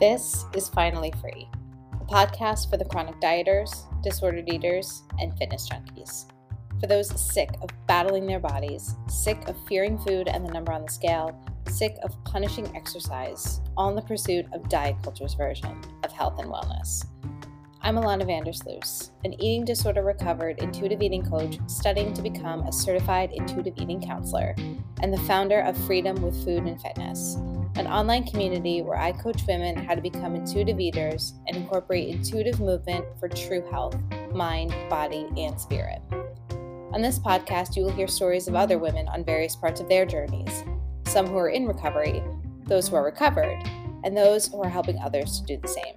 This is Finally Free, a podcast for the chronic dieters, disordered eaters, and fitness junkies. For those sick of battling their bodies, sick of fearing food and the number on the scale, sick of punishing exercise, all in the pursuit of diet culture's version of health and wellness. I'm Alana Vandersloos, an eating disorder recovered intuitive eating coach studying to become a certified intuitive eating counselor, and the founder of Freedom with Food and Fitness, an online community where I coach women how to become intuitive eaters and incorporate intuitive movement for true health, mind, body, and spirit. On this podcast, you will hear stories of other women on various parts of their journeys, some who are in recovery, those who are recovered, and those who are helping others to do the same.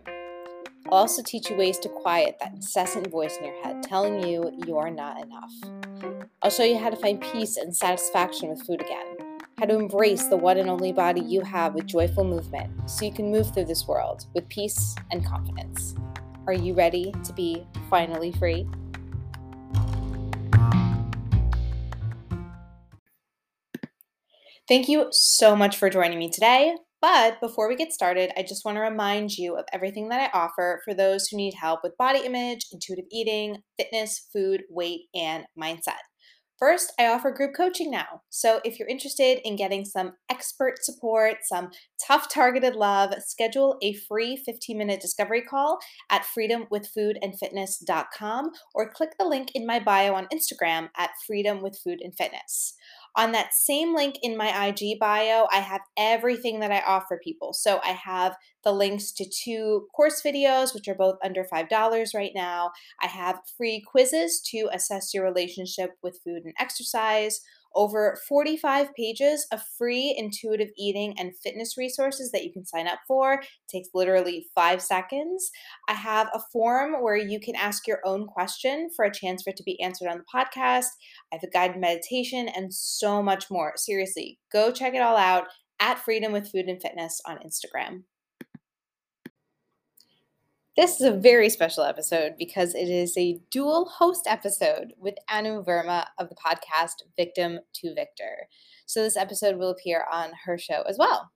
I'll also teach you ways to quiet that incessant voice in your head telling you you are not enough. I'll show you how to find peace and satisfaction with food again, how to embrace the one and only body you have with joyful movement so you can move through this world with peace and confidence. Are you ready to be finally free? Thank you so much for joining me today. But before we get started, I just want to remind you of everything that I offer for those who need help with body image, intuitive eating, fitness, food, weight, and mindset. First, I offer group coaching now. So if you're interested in getting some expert support, some tough targeted love, schedule a free 15 minute discovery call at freedomwithfoodandfitness.com or click the link in my bio on Instagram at freedomwithfoodandfitness. On that same link in my IG bio, I have everything that I offer people. So I have the links to two course videos, which are both under $5 right now. I have free quizzes to assess your relationship with food and exercise over 45 pages of free intuitive eating and fitness resources that you can sign up for. It takes literally five seconds. I have a form where you can ask your own question for a chance for it to be answered on the podcast. I have a guided meditation and so much more. Seriously, go check it all out at Freedom with Food and Fitness on Instagram. This is a very special episode because it is a dual host episode with Anu Verma of the podcast Victim to Victor. So, this episode will appear on her show as well.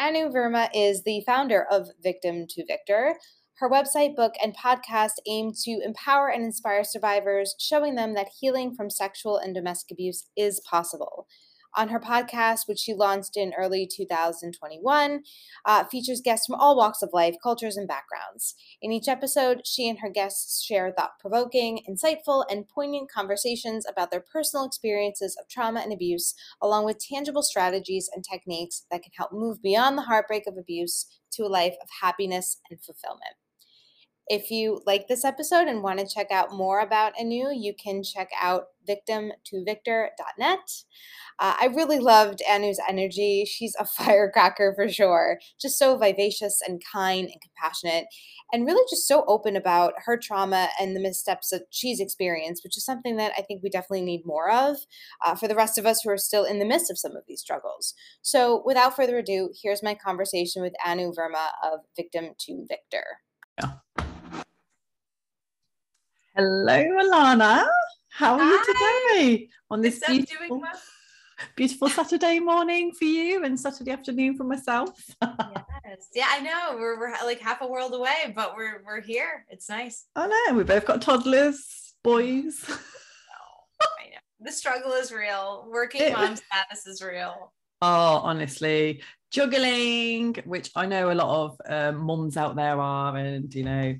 Anu Verma is the founder of Victim to Victor. Her website, book, and podcast aim to empower and inspire survivors, showing them that healing from sexual and domestic abuse is possible on her podcast, which she launched in early 2021, uh, features guests from all walks of life, cultures, and backgrounds. In each episode, she and her guests share thought provoking, insightful, and poignant conversations about their personal experiences of trauma and abuse, along with tangible strategies and techniques that can help move beyond the heartbreak of abuse to a life of happiness and fulfillment. If you like this episode and want to check out more about Anu, you can check out victimtovictor.net. Uh, I really loved Anu's energy. She's a firecracker for sure. Just so vivacious and kind and compassionate, and really just so open about her trauma and the missteps that she's experienced, which is something that I think we definitely need more of uh, for the rest of us who are still in the midst of some of these struggles. So, without further ado, here's my conversation with Anu Verma of Victim to Victor. Yeah. Hello, Alana. How are Hi. you today on this beautiful, well. beautiful Saturday morning for you and Saturday afternoon for myself? yes. Yeah, I know. We're, we're like half a world away, but we're we're here. It's nice. I know. We both got toddlers, boys. I know. The struggle is real. Working it, mom status is real. Oh, honestly, juggling, which I know a lot of um, mums out there are, and you know,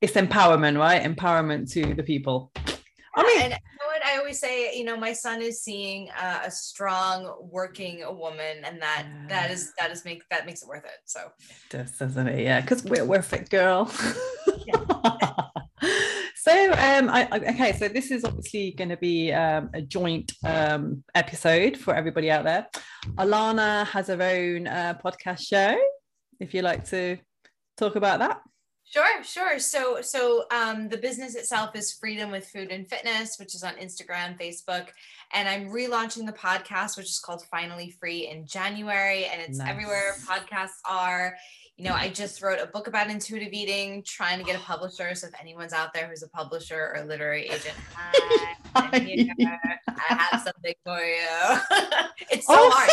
it's empowerment, right? Empowerment to the people. I mean, and you know what I always say, you know, my son is seeing uh, a strong working woman, and that yeah. that is that is make that makes it worth it. So it does, doesn't it? Yeah, because we're we're fit girl. so um I, okay so this is obviously going to be um, a joint um episode for everybody out there alana has her own uh, podcast show if you like to talk about that Sure, sure. So, so um, the business itself is Freedom with Food and Fitness, which is on Instagram, Facebook, and I'm relaunching the podcast, which is called Finally Free in January, and it's nice. everywhere podcasts are. You know, I just wrote a book about intuitive eating, trying to get a publisher. So, if anyone's out there who's a publisher or literary agent, hi, I'm here. I have something for you. it's so oh hard.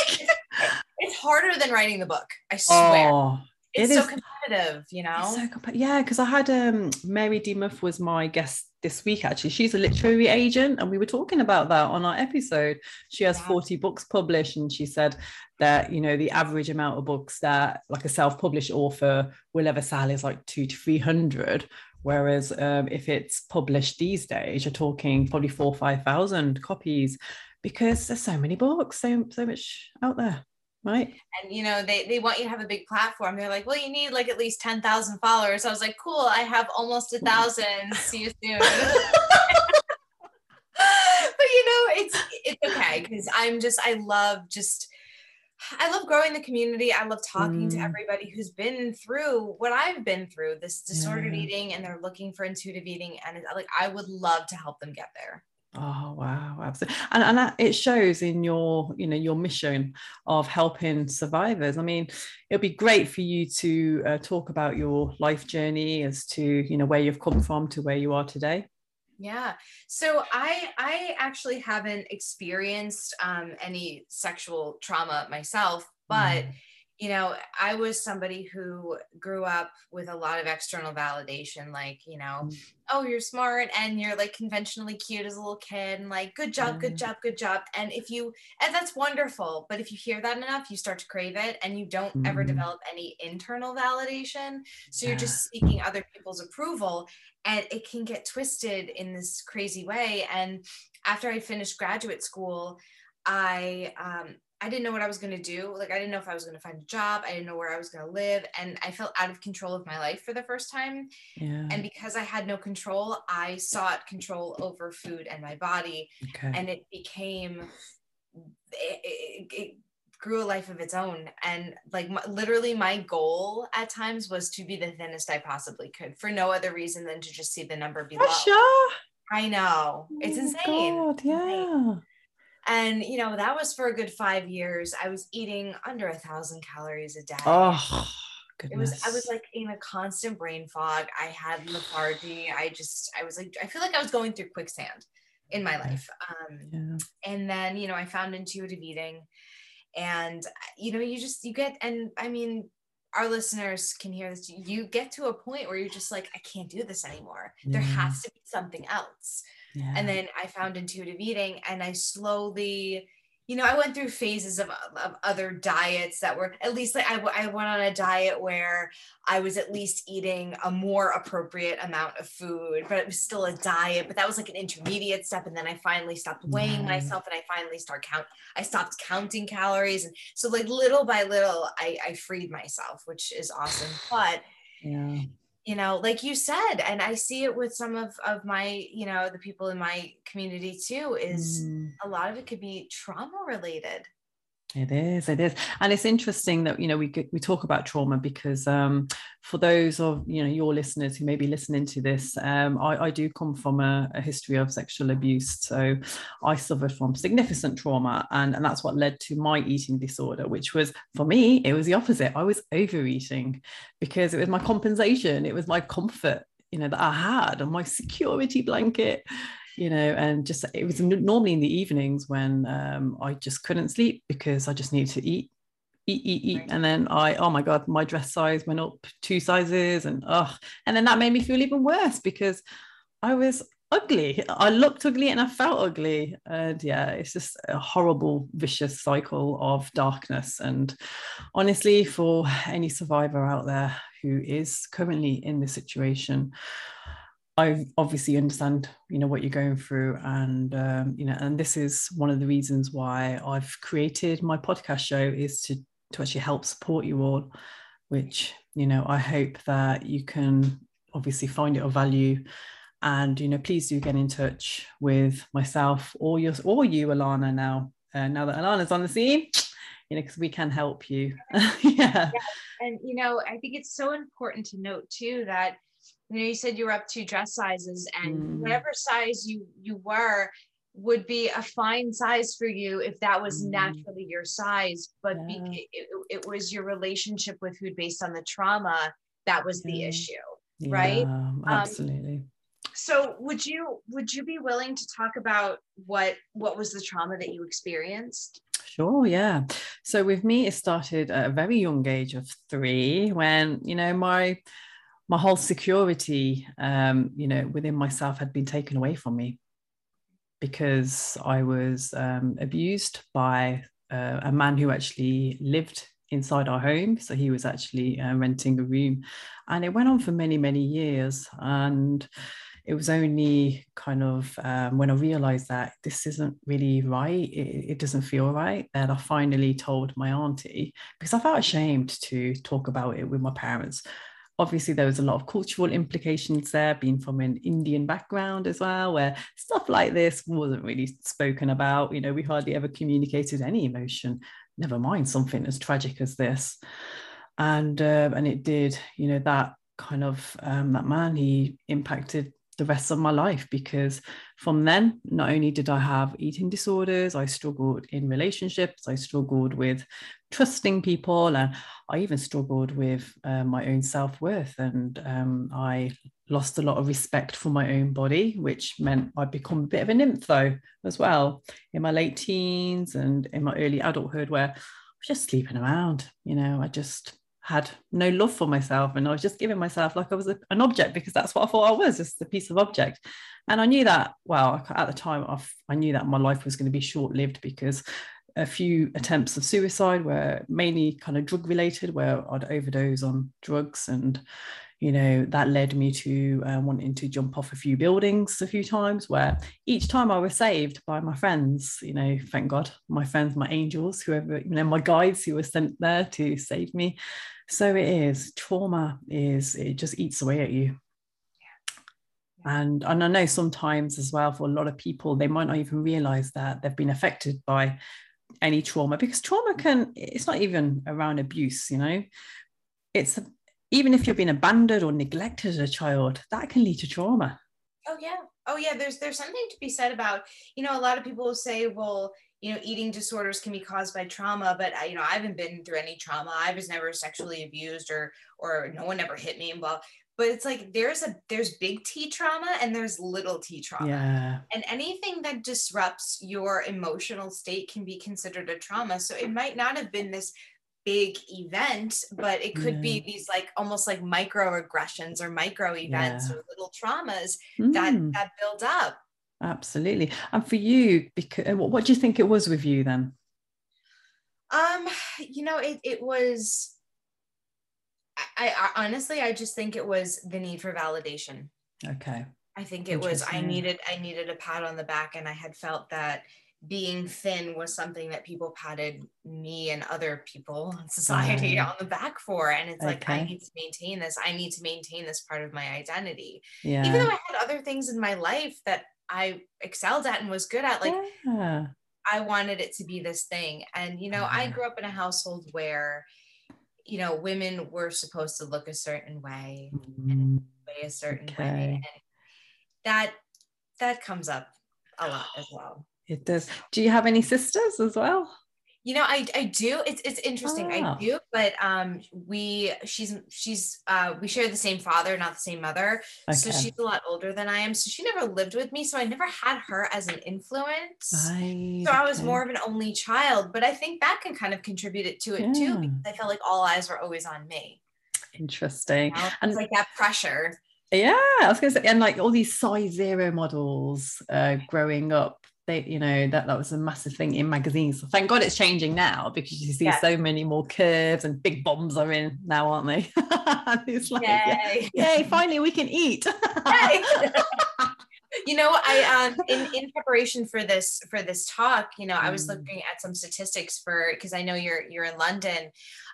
It's, harder than writing the book. I swear. Oh, it's it so is- competitive, you know? So compa- yeah, because I had um Mary D. Muff was my guest this week actually. She's a literary agent, and we were talking about that on our episode. She has Yeah. 40 books published, and she said that you know the average amount of books that like a self-published author will ever sell is like two to three hundred. Whereas um, if it's published these days, you're talking probably four or five thousand copies because there's so many books, so so much out there, right? and you know they they want you to have a big platform they're like well you need like at least 10,000 followers i was like cool i have almost a thousand see you soon but you know it's it's okay because i'm just i love just I love growing the community. I love talking to Mm. everybody who's been through what I've been through, this disordered Yeah. eating, and they're looking for intuitive eating. And like, I would love to help them get there. Oh wow, absolutely, and and that, it shows in your you know your mission of helping survivors. I mean, it'd be great for you to uh, talk about your life journey as to you know where you've come from to where you are today. Yeah. So I I actually haven't experienced um, any sexual trauma myself, but Mm. You know, I was somebody who grew up with a lot of external validation, like, you know, Mm. oh, you're smart and you're like conventionally cute as a little kid and like, good job, good job, good job. And if you, and that's wonderful, but if you hear that enough, you start to crave it and you don't ever Mm. develop any internal validation. So you're Yeah. just seeking other people's approval and it can get twisted in this crazy way. And after I finished graduate school, I, um, I didn't know what I was going to do. Like, I didn't know if I was going to find a job. I didn't know where I was going to live. And I felt out of control of my life for the first time. Yeah. And because I had no control, I sought control over food and my body. okay. And it became, it, it, it grew a life of its own. And like, my, literally, my goal at times was to be the thinnest I possibly could for no other reason than to just see the number below. Russia. I know. It's Oh insane. God, It's insane. Yeah. And you know, that was for a good five years. I was eating under a thousand calories a day. Oh Goodness. it was I was like in a constant brain fog. I had lethargy. I just I was like I feel like I was going through quicksand in my life. Um, yeah. and then you know I found intuitive eating, and you know you just you get and I mean our listeners can hear this. You get to a point where you're just like I can't do this anymore. There has to be something else yeah. and then I found intuitive eating and I slowly you know I went through phases of, of other diets that were at least like I, I went on a diet where I was at least eating a more appropriate amount of food but it was still a diet but that was like an intermediate step and then I finally stopped weighing Right. myself and I finally start count I stopped counting calories and so like little by little I, I freed myself which is awesome but yeah. You know like you said and i see it with some of of my you know the people in my community too is Mm. a lot of it could be trauma related It is, it is, and it's interesting that you know we we talk about trauma because um, for those of you know your listeners who may be listening to this, um, I, I do come from a, a history of sexual abuse, so I suffered from significant trauma, and and that's what led to my eating disorder, which was for me it was the opposite. I was overeating because it was my compensation, it was my comfort, you know, that I had, and my security blanket you know and just it was normally in the evenings when um, i just couldn't sleep because i just needed to eat eat eat eat. Right. and then i oh my god my dress size went up two sizes and oh and then that made me feel even worse because i was ugly. I looked ugly and i felt ugly. And yeah it's just a horrible vicious cycle of darkness. And honestly for any survivor out there who is currently in this situation I obviously understand, you know, what you're going through, and um, you know, and this is one of the reasons why I've created my podcast show is to to actually help support you all, which you know I hope that you can obviously find it of value, and you know, please do get in touch with myself or your or you, Alana. Now, uh, now that Alana's on the scene, you know, because we can help you. yeah, and you know i think it's so important to note too that you know you said you were up two dress sizes and Mm. whatever size you you were would be a fine size for you if that was Mm. naturally your size but Yeah. be, it, it was your relationship with food based on the trauma that was the issue Right? Yeah, absolutely. so would you would you be willing to talk about what what was the trauma that you experienced Sure, yeah. So with me, it started at a very young age of three when, you know, my my whole security, um, you know, within myself had been taken away from me because I was um, abused by uh, a man who actually lived inside our home. So he was actually uh, renting a room. And it went on for many, many years. And it was only kind of um, when I realized that this isn't really right, it, it, doesn't feel right, that I finally told my auntie because I felt ashamed to talk about it with my parents. Obviously, there was a lot of cultural implications there, being from an Indian background as well, where stuff like this wasn't really spoken about. You know, we hardly ever communicated any emotion never mind something as tragic as this and uh, and it did you know that kind of um, that man he impacted the rest of my life because from then not only did i have eating disorders i struggled in relationships i struggled with trusting people and i even struggled with uh, my own self-worth and um, i lost a lot of respect for my own body which meant i'd become a bit of a nympho as well in my late teens and in my early adulthood where i was just sleeping around you know i just had no love for myself and I was just giving myself like I was a, an object because that's what I thought I was just a piece of object. And I knew that well at the time I, I knew that my life was going to be short lived because a few attempts of suicide were mainly kind of drug related where I'd overdose on drugs and you know that led me to uh, wanting to jump off a few buildings a few times where each time i was saved by my friends you know thank god my friends my angels whoever you know my guides who were sent there to save me. So it is trauma is it just eats away at you. And, and I know sometimes as well for a lot of people, they might not even realize that they've been affected by any trauma because trauma can, it's not even around abuse, you know, it's even if you've been abandoned or neglected as a child, that can lead to trauma. Oh yeah. Oh yeah. There's there's something to be said about, you know, a lot of people will say, well, you know, eating disorders can be caused by trauma, but I, you know, I haven't been through any trauma. I was never sexually abused or or no one ever hit me and blah. But it's like there's a there's big T trauma and there's little T trauma. Yeah. And anything that disrupts your emotional state can be considered a trauma. So it might not have been this big event, but it could yeah. be these like almost like microaggressions or micro events yeah. or little traumas mm. that that build up. Absolutely. And for you, because uh, what do you think it was with you then? Um, you know, it it was I, I honestly I just think it was the need for validation. Okay. I think it was I needed I needed a pat on the back and I had felt that being thin was something that people patted me and other people in society on the back for. And it's okay. like, I need to maintain this. I need to maintain this part of my identity. Yeah. Even though I had other things in my life that I excelled at and was good at, like, yeah. I wanted it to be this thing. And, you know, yeah. I grew up in a household where, you know, women were supposed to look a certain way mm-hmm. and way a certain okay. way. And that, that comes up a lot as well. It does. Do you have any sisters as well? You know, I, I do. It's it's interesting. Oh. I do, but um, we she's she's uh, we share the same father, not the same mother. Okay. So she's a lot older than I am. So she never lived with me. So I never had her as an influence. Right. So I was okay. more of an only child. But I think that can kind of contribute to it yeah. too, because I felt like all eyes were always on me. Interesting. You know? And like that pressure. Yeah, I was gonna say, and like all these size zero models uh, growing up they you know that that was a massive thing in magazines so thank god it's changing now because you see yeah. so many more curves and big bombs are in now aren't they it's like yay. Yeah, yay finally we can eat you know i um in in preparation for this for this talk you know i was mm. looking at some statistics for because i know you're you're in london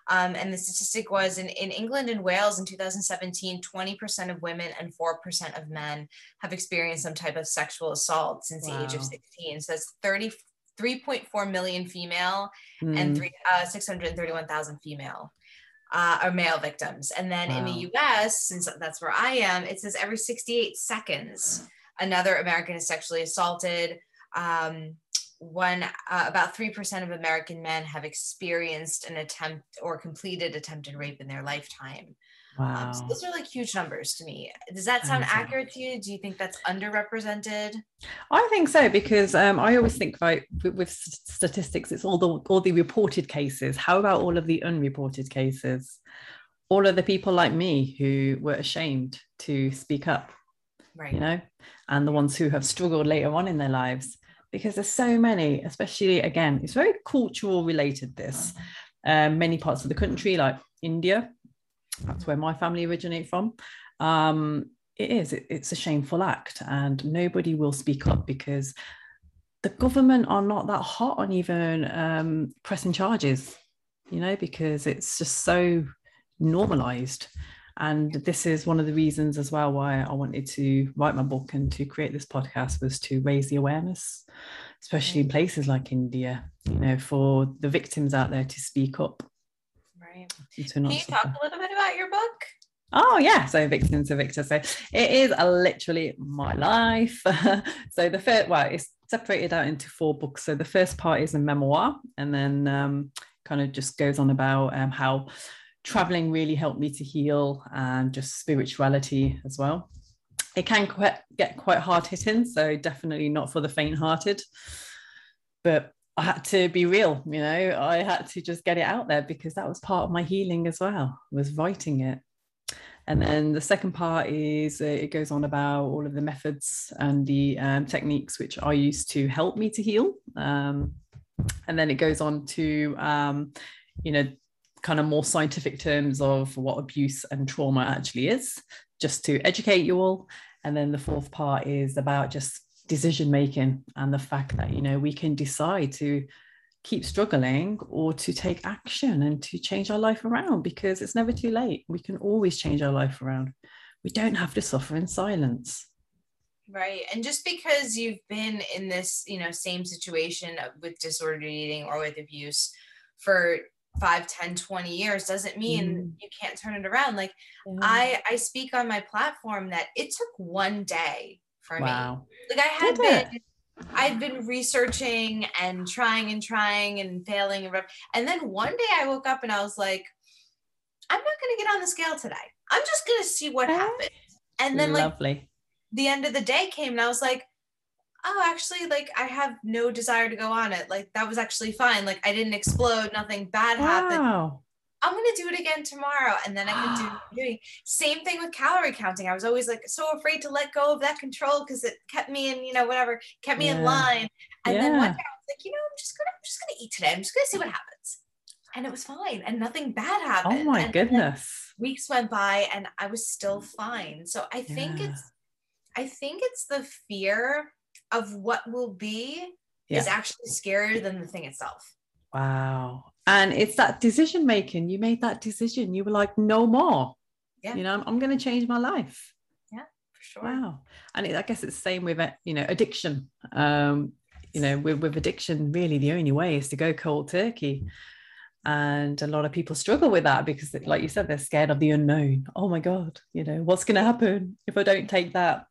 um, and the statistic was in, in England and Wales in 2017, 20% of women and 4% of men have experienced some type of sexual assault since wow. the age of 16. So that's 30, 3.4 million female mm. and three, uh, 631,000 female uh, or male victims. And then wow. in the US, since that's where I am, it says every 68 seconds, another American is sexually assaulted. Um, one uh, about 3% of american men have experienced an attempt or completed attempted rape in their lifetime Um, so Wow. those are like huge numbers to me. Does that sound Amazing. accurate to you? Do you think that's underrepresented? I think so because um, I always think about with, with statistics, it's all the all the reported cases. How about all of the unreported cases? All of the people like me who were ashamed to speak up, Right. you know, and the ones who have struggled later on in their lives because there's so many, especially again, it's very cultural related. This um, many parts of the country, like India, that's where my family originate from. Um, it is, it- it's a shameful act, and nobody will speak up because the government are not that hot on even um, pressing charges, you know, because it's just so normalized. And this is one of the reasons as well why I wanted to write my book and to create this podcast was to raise the awareness, especially in places like India, you know, for the victims out there to speak up. Right. Can you talk a little bit about your book? Oh yeah, so victim to victor. So it is literally my life. so the first, well, it's separated out into four books. So the first part is a memoir, and then um, kind of just goes on about um, how traveling really helped me to heal and just spirituality as well. It can quite, get quite hard hitting, so definitely not for the faint-hearted. But I had to be real, you know. I had to just get it out there because that was part of my healing as well. Was writing it. And then the second part is uh, it goes on about all of the methods and the um, techniques which I use to help me to heal. Um, and then it goes on to, um, you know, kind of more scientific terms of what abuse and trauma actually is, just to educate you all. And then the fourth part is about just decision making and the fact that, you know, we can decide to keep struggling or to take action and to change our life around because it's never too late. We can always change our life around. We don't have to suffer in silence. Right. And just because you've been in this, you know, same situation with disordered eating or with abuse for 5, 10, 20 years doesn't mean Mm. you can't turn it around. Like I I speak on my platform that it took one day for me. Like I had Did it? been I'd been researching and trying and trying and failing and rep- and then one day I woke up and I was like, I'm not gonna get on the scale today. I'm just gonna see what happens. And then like Lovely. the end of the day came and I was like, oh, actually, like I have no desire to go on it. Like that was actually fine. Like I didn't explode, nothing bad happened. I'm gonna do it again tomorrow. And then I could do doing same thing with calorie counting. I was always like so afraid to let go of that control because it kept me in, you know, whatever, kept me in line. And then one day I was like, you know, I'm just gonna I'm just gonna eat today. I'm just gonna see what happens. And it was fine and nothing bad oh happened. Oh my And goodness. weeks went by and I was still fine. So I think Yeah. it's I think it's the fear of what will be is actually scarier than the thing itself. Wow. And it's that decision making. You made that decision. You were like, no more. Yeah. You know, I'm, I'm going to change my life. Yeah, for sure. Wow. And it, I guess it's the same with, uh, you know, addiction. Um, you know, with, with addiction, really the only way is to go cold turkey. And a lot of people struggle with that because, like you said, they're scared of the unknown. Oh my God, you know, what's going to happen if I don't take that?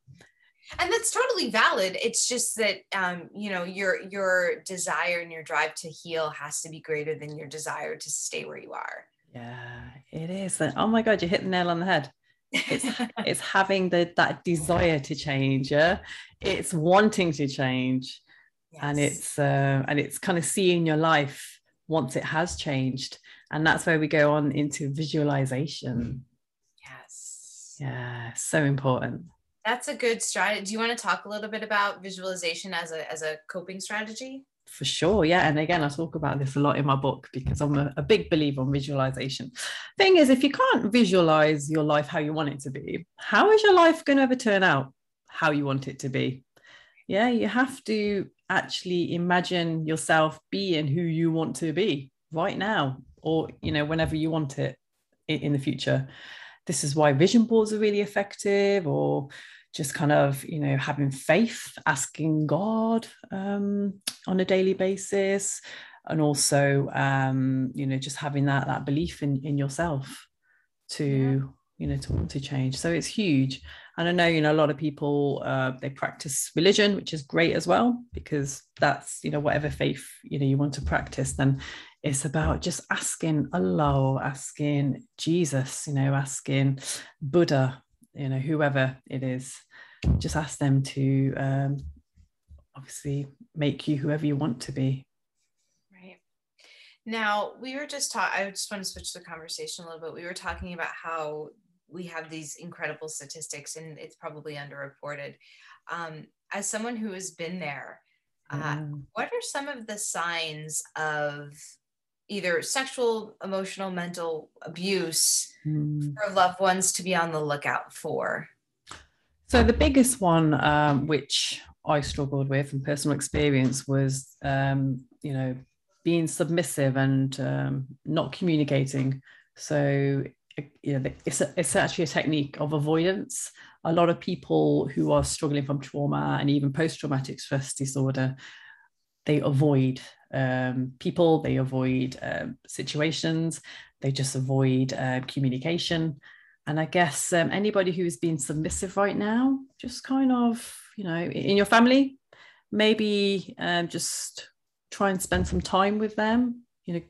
And that's totally valid. It's just that um, you know, your your desire and your drive to heal has to be greater than your desire to stay where you are. Yeah, it is. Oh my God, you hit the nail on the head. It's it's having the that desire to change. Yeah, it's wanting to change. and it's uh, and it's kind of seeing your life once it has changed and that's where we go on into visualization yes. yeah so important That's a good strategy. Do you want to talk a little bit about visualization as a as a coping strategy? for sure yeah and again i talk about this a lot in my book because i'm a, a big believer on visualization thing is if you can't visualize your life how you want it to be how is your life going to ever turn out how you want it to be yeah you have to actually imagine yourself being who you want to be right now or you know whenever you want it in, in the future this is why vision boards are really effective or just kind of you know having faith asking god um, on a daily basis and also um, you know just having that that belief in in yourself to you know to want to change. So it's huge. And I know, you know, a lot of people uh, they practice religion, which is great as well, because that's, you know, whatever faith, you know, you want to practice, then it's about just asking Allah, asking Jesus, you know, asking Buddha, you know, whoever it is, just ask them to um, obviously make you whoever you want to be. Right. Now, we were just talking, I just want to switch the conversation a little bit. We were talking about how we have these incredible statistics and it's probably underreported. Um, as someone who has been there, uh, mm. what are some of the signs of either sexual, emotional, mental abuse mm. for loved ones to be on the lookout for? So, the biggest one, um, which I struggled with from personal experience, was, um, you know, being submissive and um, not communicating. So, you know, it's, a, it's actually a technique of avoidance. A lot of people who are struggling from trauma and even post traumatic stress disorder, they avoid um, people, they avoid uh, situations, they just avoid uh, communication. And I guess um, anybody who is being submissive right now, just kind of, you know, in your family, maybe um, just try and spend some time with them, you know,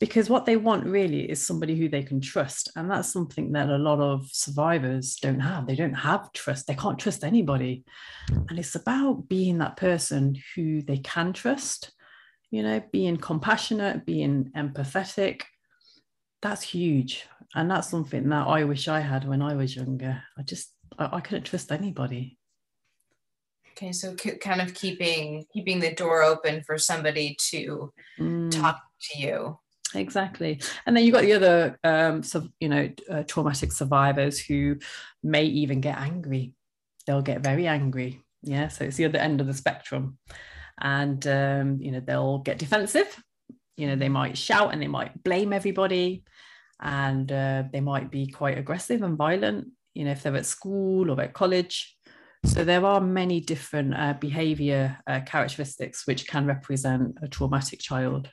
because what they want really is somebody who they can trust. And that's something that a lot of survivors don't have. They don't have trust, they can't trust anybody. And it's about being that person who they can trust you know, being compassionate, being empathetic, that's huge. And that's something that I wish I had when I was younger. I just, I, I couldn't trust anybody. Okay, so kind of keeping keeping the door open for somebody to mm. talk to you. Exactly, and then you've got the other, um, so, you know, uh, traumatic survivors who may even get angry. They'll get very angry. Yeah, so it's the other end of the spectrum and um, you know they'll get defensive. You know they might shout and they might blame everybody. And uh, they might be quite aggressive and violent you know if they're at school or at college. So there are many different uh, behavior uh, characteristics which can represent a traumatic child.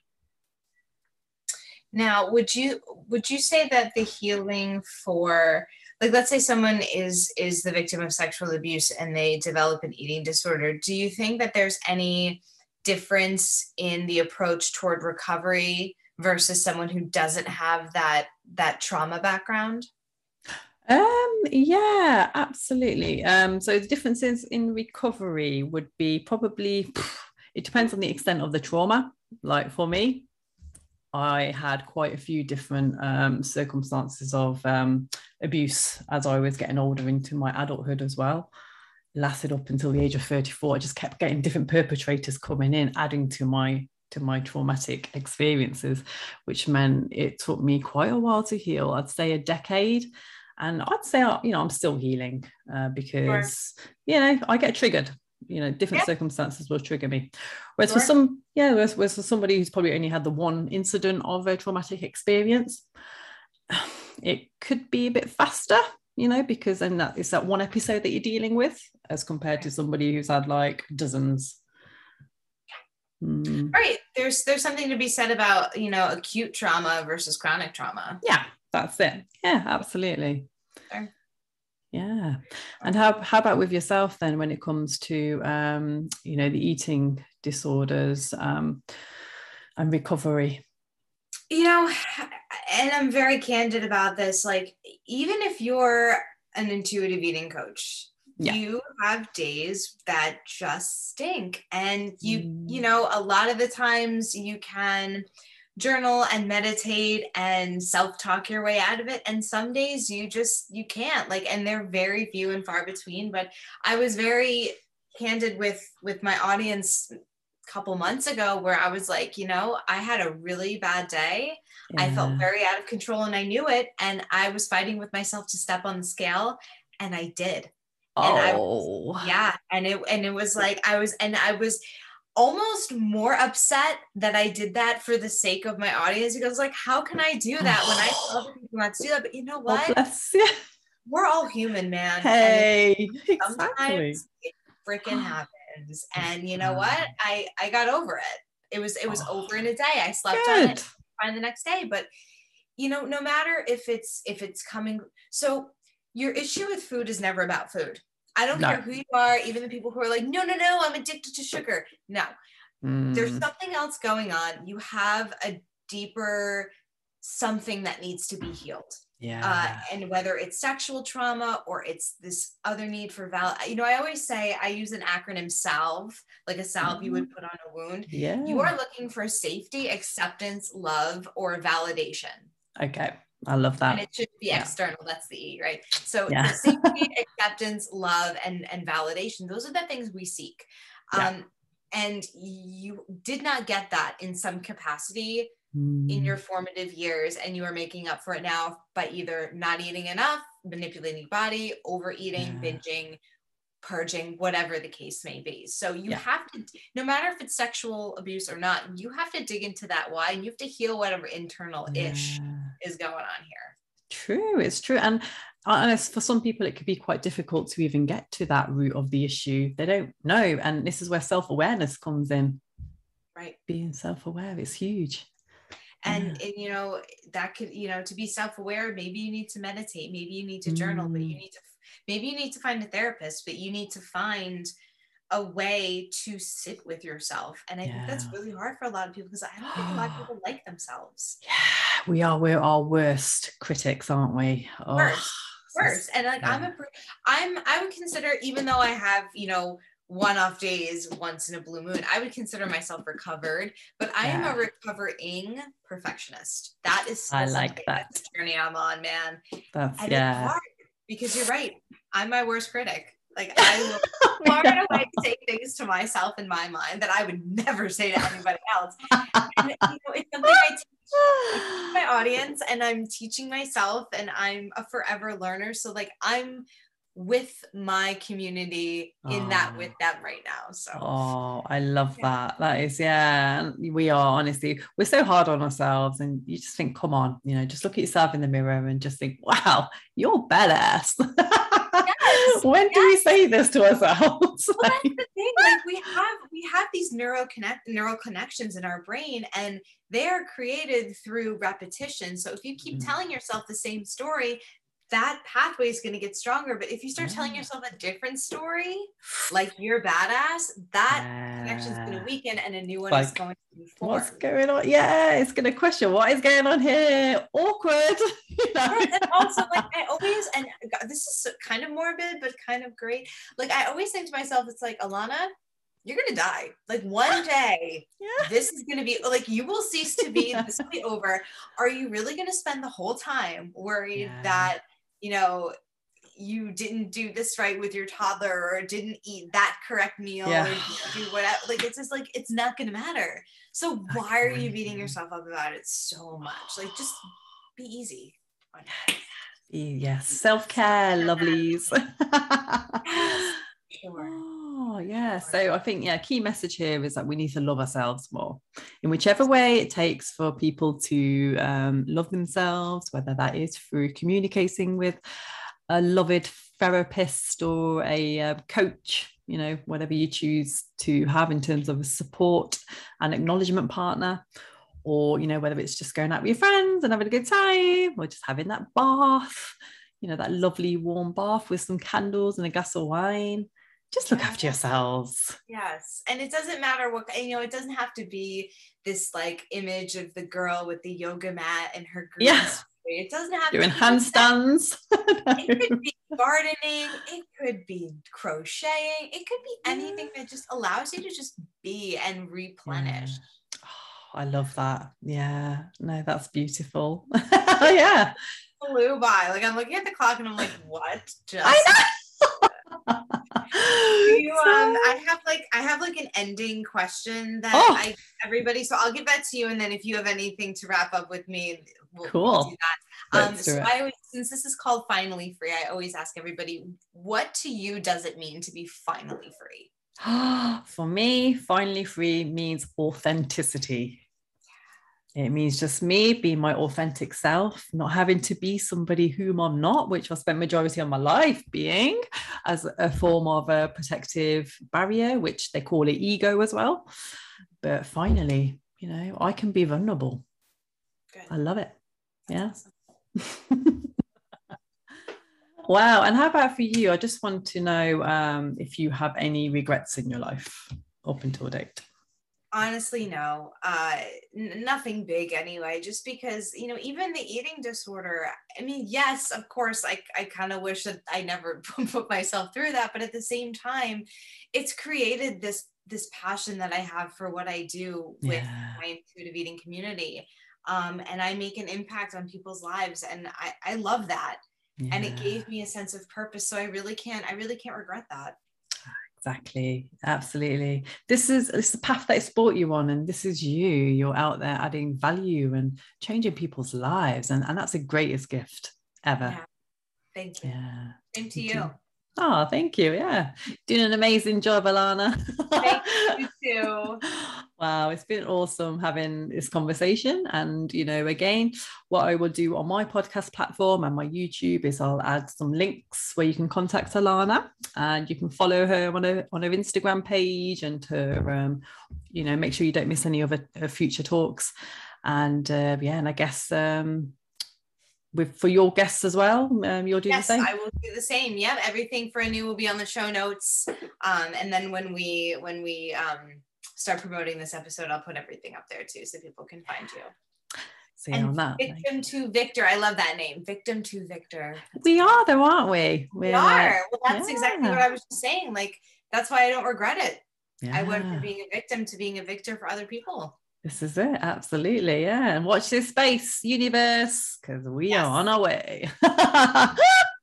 Now would you would you say that the healing for like let's say someone is is the victim of sexual abuse and they develop an eating disorder. Do you think that there's any difference in the approach toward recovery versus someone who doesn't have that that trauma background? Um yeah absolutely. Um so the differences in recovery would be probably it depends on the extent of the trauma like for me I had quite a few different um, circumstances of um, abuse as I was getting older into my adulthood as well. Lasted up until the age of 34. I just kept getting different perpetrators coming in, adding to my to my traumatic experiences, which meant it took me quite a while to heal. I'd say a decade. And I'd say, you know, I'm still healing uh, because, sure. you know, I get triggered you know different yep. circumstances will trigger me whereas sure. for some yeah whereas, whereas for somebody who's probably only had the one incident of a traumatic experience it could be a bit faster you know because then that is that one episode that you're dealing with as compared to somebody who's had like dozens mm. right there's there's something to be said about you know acute trauma versus chronic trauma yeah that's it yeah absolutely yeah and how, how about with yourself then when it comes to um, you know the eating disorders um, and recovery you know and i'm very candid about this like even if you're an intuitive eating coach yeah. you have days that just stink and you mm. you know a lot of the times you can journal and meditate and self-talk your way out of it. And some days you just you can't like and they're very few and far between but i was very candid with with my audience a couple months ago where i was like you know i had a really bad day. Yeah. i felt very out of control and i knew it. And i was fighting with myself to step on the scale and i did. And oh. I, yeah. And it and it was like i was and i was almost more upset that I did that for the sake of my audience because like how can I do that when I tell people not to do that? But you know what? Oh, We're all human, man. Hey, sometimes exactly. it freaking happens. And you know what? I I got over it. It was it was oh, over in a day. I slept good. on it fine the next day. But you know, no matter if it's if it's coming so your issue with food is never about food. I don't No. care who you are, even the people who are like, no, no, no, I'm addicted to sugar. No, there's Mm, something else going on. You have a deeper something that needs to be healed. Uh, yeah. and whether it's sexual trauma or it's this other need for val, you know, I always say I use an acronym SALVE, like a salve you would put on a wound. yeah. You are looking for safety, acceptance, love, or validation. okay. I love that. and it should be yeah. external that's the e right so Yeah. safety acceptance love and and validation those are the things we seek Yeah. um and you did not get that in some capacity Mm, in your formative years and you are making up for it now by either not eating enough manipulating your body overeating binging purging whatever the case may be so you Yeah. have to no matter if it's sexual abuse or not you have to dig into that why and you have to heal whatever internal ish yeah. is going on here True, it's true. And honest, for some people, it could be quite difficult to even get to that root of the issue. They don't know. And this is where self awareness comes in. right Being self aware is huge. and, and you know that could you know to be self-aware maybe you need to meditate maybe you need to journal but you Mm. need to maybe you need to find a therapist but you need to find a way to sit with yourself and i think that's really hard for a lot of people because i don't think a lot of people like themselves Yeah, we are. We're our worst critics, aren't we? Oh, Worst, worse and like i'm yeah. a per- i'm i would consider even though i have you know one-off days once in a blue moon i would consider myself recovered but i am a recovering perfectionist that is I like that. journey i'm on man That's and yeah. Because you're right. I'm my worst critic. Like i will far and away say things to myself in my mind that i would never say to anybody else? And you know, it's something i teach my audience and I'm teaching myself and I'm a forever learner. So like I'm with my community in that with them right now. So Oh, I love Yeah. that. That is, yeah, we are honestly, we're so hard on ourselves, and you just think, come on, you know, just look at yourself in the mirror and just think, wow, you're badass. when do we say this to ourselves? well, that's the thing. Like we have we have these neural connect neural connections in our brain and they are created through repetition. So if you keep Mhm. telling yourself the same story, that pathway is going to get stronger. But if you start telling yourself a different story, like you're badass, that connection's going to weaken and a new one Like, is going to be What's going on? Yeah, it's going to question what is going on here. Awkward. you know? And also like I always and this is kind of morbid but kind of great. Like I always think to myself, it's like Alana, you're gonna die. Like one day, Yeah. this is gonna be like you will cease to be. This will be over. Are you really gonna spend the whole time worried Yeah. that you know? You didn't do this right with your toddler, or didn't eat that correct meal, Yeah. or do whatever. Like it's just like it's not gonna matter. So why are you beating yourself up about it so much? Like just be easy. on Yes, self care, lovelies. Sure. Oh, yeah. So I think, yeah, key message here is that we need to love ourselves more in whichever way it takes for people to um, love themselves, whether that is through communicating with a loved therapist or a uh, coach, you know, whatever you choose to have in terms of a support and acknowledgement partner. Or, you know, whether it's just going out with your friends and having a good time or just having that bath, you know, that lovely warm bath with some candles and a glass of wine just look after yourselves. Yes. And it doesn't matter what, you know, it doesn't have to be this like image of the girl with the yoga mat and her green Yeah. It doesn't have Doing to handstands. It could be gardening, it could be crocheting, it could be anything that just allows you to just be and replenish. Oh, I love that. Yeah. No, that's beautiful. yeah. Flew by. Like I'm looking at the clock and I'm like, what? Just you, um, I have like I have like an ending question that Oh. I everybody. So I'll give that to you, and then if you have anything to wrap up with me, we'll, we'll Cool. do that. Um, so. I always, since this is called finally free, I always ask everybody, what to you does it mean to be finally free? For me, finally free means authenticity. It means just me being my authentic self, not having to be somebody whom I'm not, which I spent majority of my life being as a form of a protective barrier, which they call it ego as well. But finally, you know, I can be vulnerable. Good. I love it. Yeah. Awesome. Wow. And how about for you? I just want to know um, if you have any regrets in your life up until date. Honestly, no. Uh, n- nothing big anyway. Just because you know, even the eating disorder. I mean, yes, of course, I I kind of wish that I never put myself through that, but at the same time, it's created this this passion that I have for what I do with yeah. my intuitive eating community. Um, and I make an impact on people's lives, and I I love that. Yeah. And it gave me a sense of purpose. So I really can't I really can't regret that exactly absolutely this is it's the path that it's brought you on and this is you you're out there adding value and changing people's lives and, and that's the greatest gift ever yeah. thank you yeah same to you Oh, thank you. Yeah. Doing an amazing job, Alana. thank you too. Wow, it's been awesome having this conversation. And, you know, again, what I will do on my podcast platform and my YouTube is I'll add some links where you can contact Alana and you can follow her on her on her Instagram page and her um, you know, make sure you don't miss any of her, her future talks. And uh, yeah, and I guess um with for your guests as well. Um, you'll do yes, the same. I will do the same. Yep, everything for Anu will be on the show notes. Um, and then when we when we um, start promoting this episode, I'll put everything up there too, so people can find you. See and on that. Victim to Victor. I love that name. Victim to Victor. We are though, aren't we? We're, we are. Well, that's yeah. exactly what I was just saying. Like that's why I don't regret it. Yeah. I went from being a victim to being a victor for other people. This is it. Absolutely. Yeah. And watch this space, universe, because we yes. are on our way.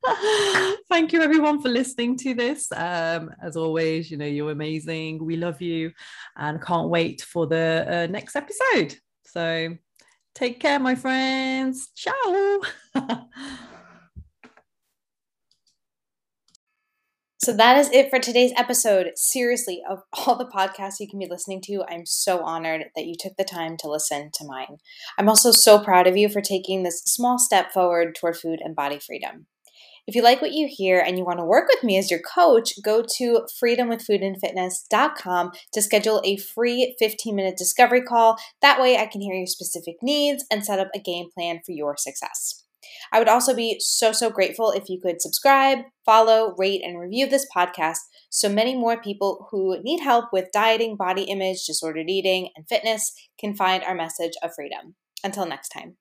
Thank you, everyone, for listening to this. Um, as always, you know, you're amazing. We love you and can't wait for the uh, next episode. So take care, my friends. Ciao. So that is it for today's episode. Seriously, of all the podcasts you can be listening to, I'm so honored that you took the time to listen to mine. I'm also so proud of you for taking this small step forward toward food and body freedom. If you like what you hear and you want to work with me as your coach, go to freedomwithfoodandfitness.com to schedule a free 15 minute discovery call. That way, I can hear your specific needs and set up a game plan for your success. I would also be so, so grateful if you could subscribe, follow, rate, and review this podcast so many more people who need help with dieting, body image, disordered eating, and fitness can find our message of freedom. Until next time.